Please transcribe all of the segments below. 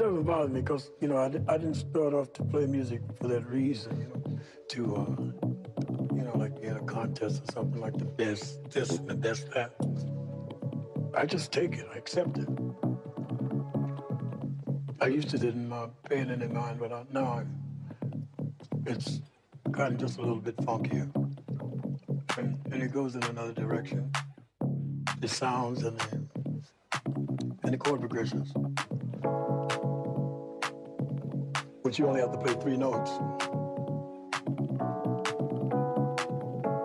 doesn't bother me because you know I, I didn't start off to play music for that reason. You know, to uh, you know like in a contest or something like the best this and the best that. I just take it. I accept it. I used to didn't uh, pay it any mind, but I, now it's gotten just a little bit funkier, and, and it goes in another direction. The sounds and the and the chord progressions. But you only have to play three notes.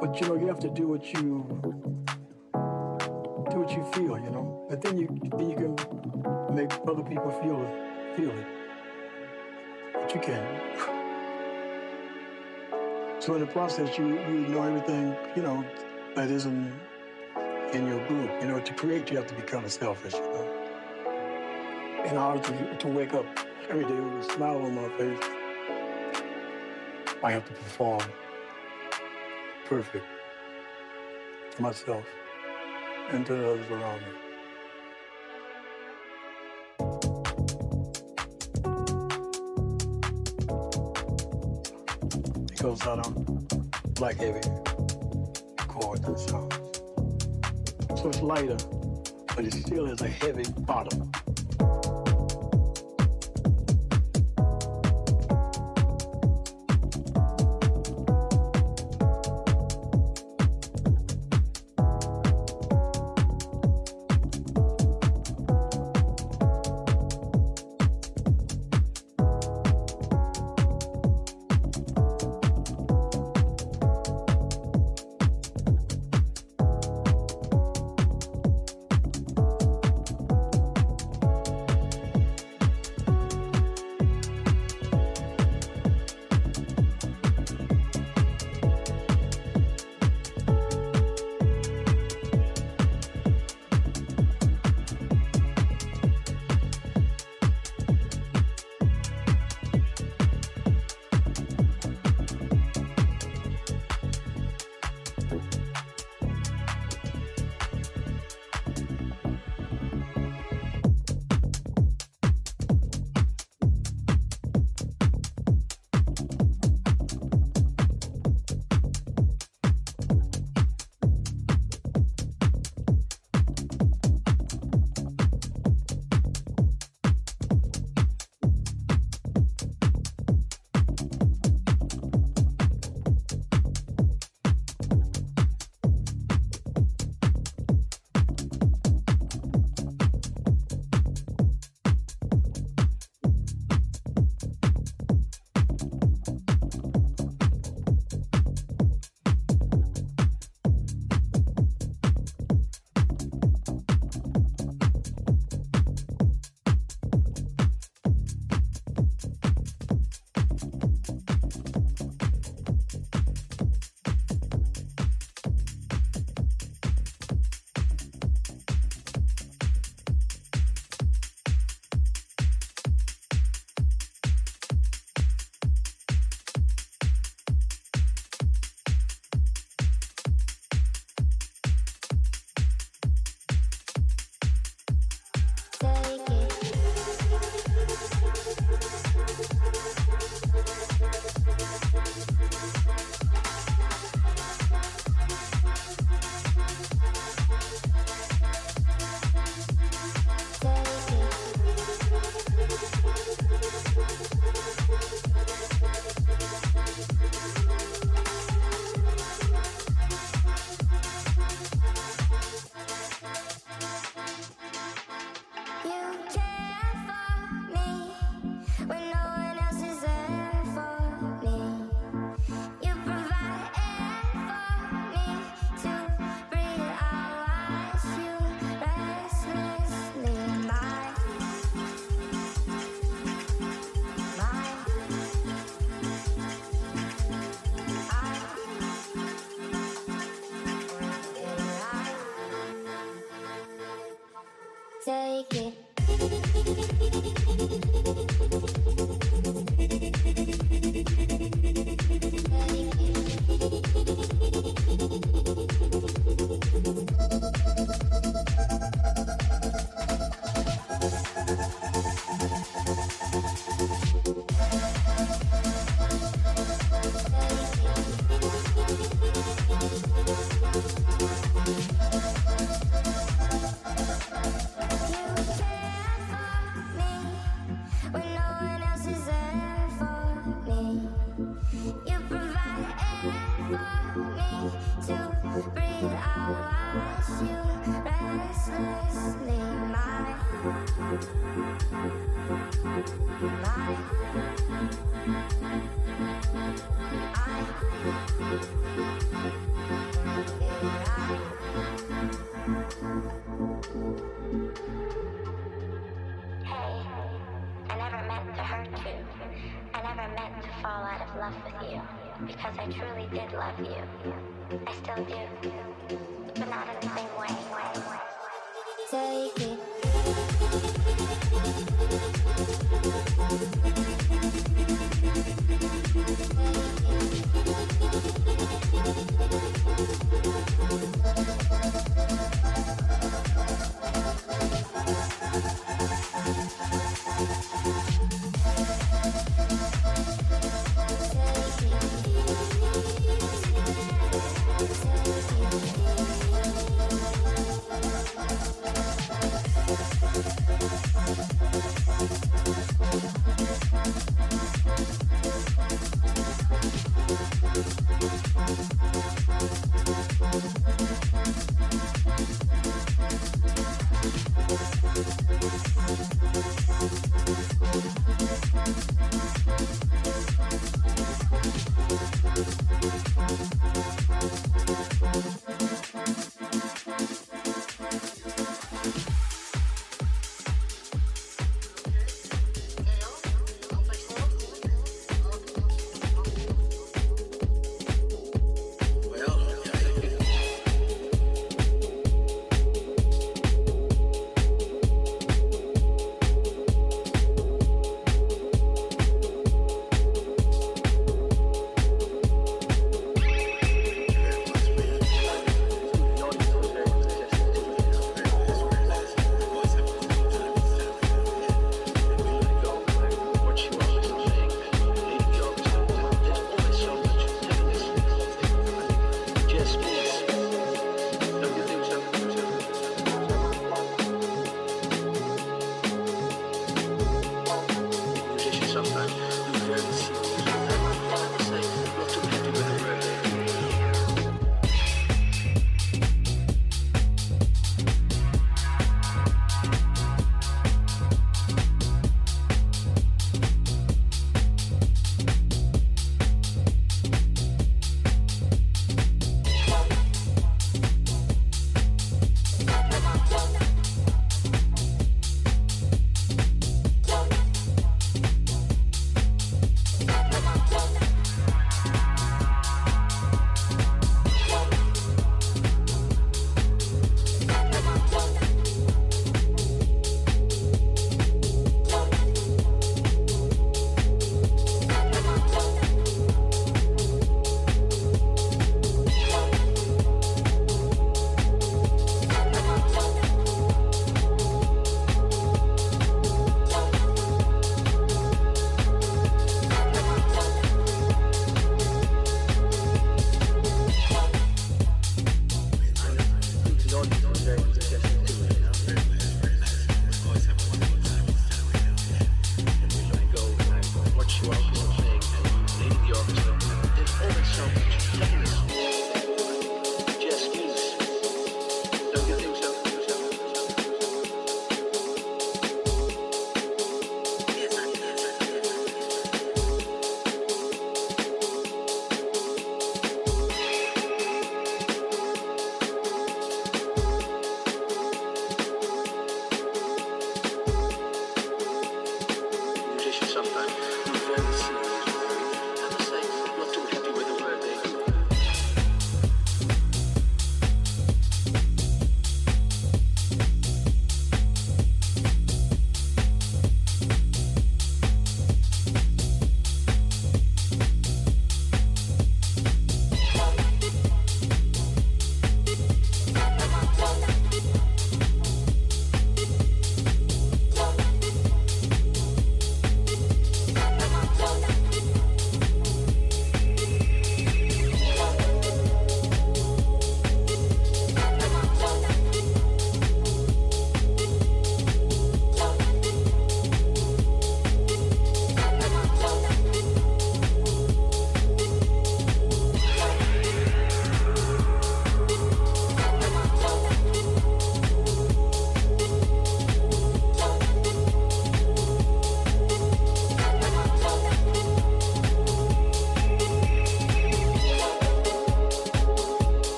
But you know, you have to do what you do what you feel, you know. And then you then you can make other people feel it feel it. But you can't. So in the process you you know everything, you know, that isn't in your group. You know, to create you have to be kind of selfish, you know. In order to, to wake up every day with a smile on my face, I have to perform perfect to myself and to the others around me. Because I don't like heavy chords and sounds. So it's lighter, but it still has a heavy bottom.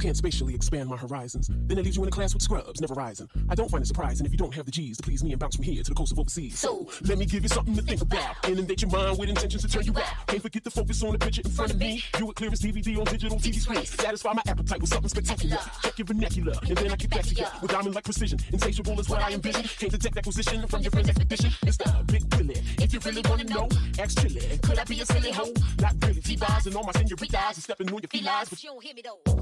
Can't spatially expand my horizons, then it leaves you in a class with scrubs, never rising. I don't find it surprising if you don't have the G's to please me and bounce from here to the coast of overseas. So, let me give you something to think about. Inundate your mind with intentions to turn you out. Can't forget to focus on the picture in front of me. View it clear as DVD on digital TV screens. Satisfy my appetite with something spectacular. Check your vernacular, and then I get back to you with diamond like precision. Insatiable is what I envision. Can't detect acquisition from your friend's expedition. Mr. Big Willie, if you really wanna know, ask Chilli. Could I be a silly hoe? Not really. T-Boz and all my senoritas and stepping on your felines, but you don't hear me though.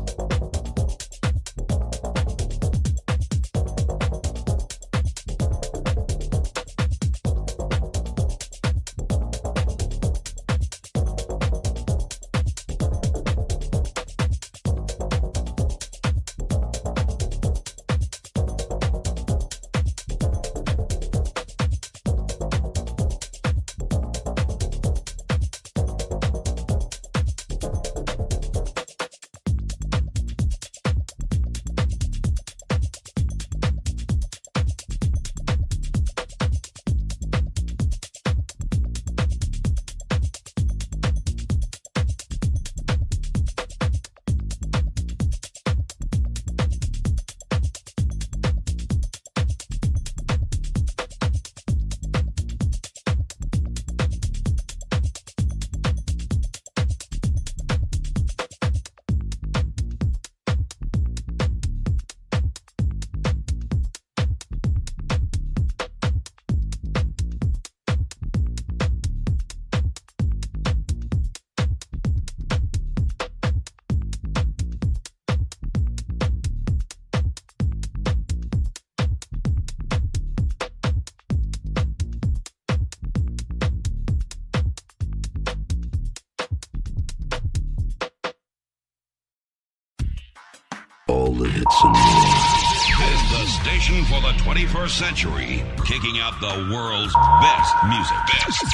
For the 21st century, kicking out the world's best music. Best.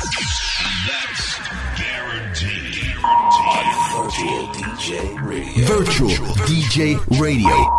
That's guaranteed. On Virtual DJ Radio. Virtual DJ Radio.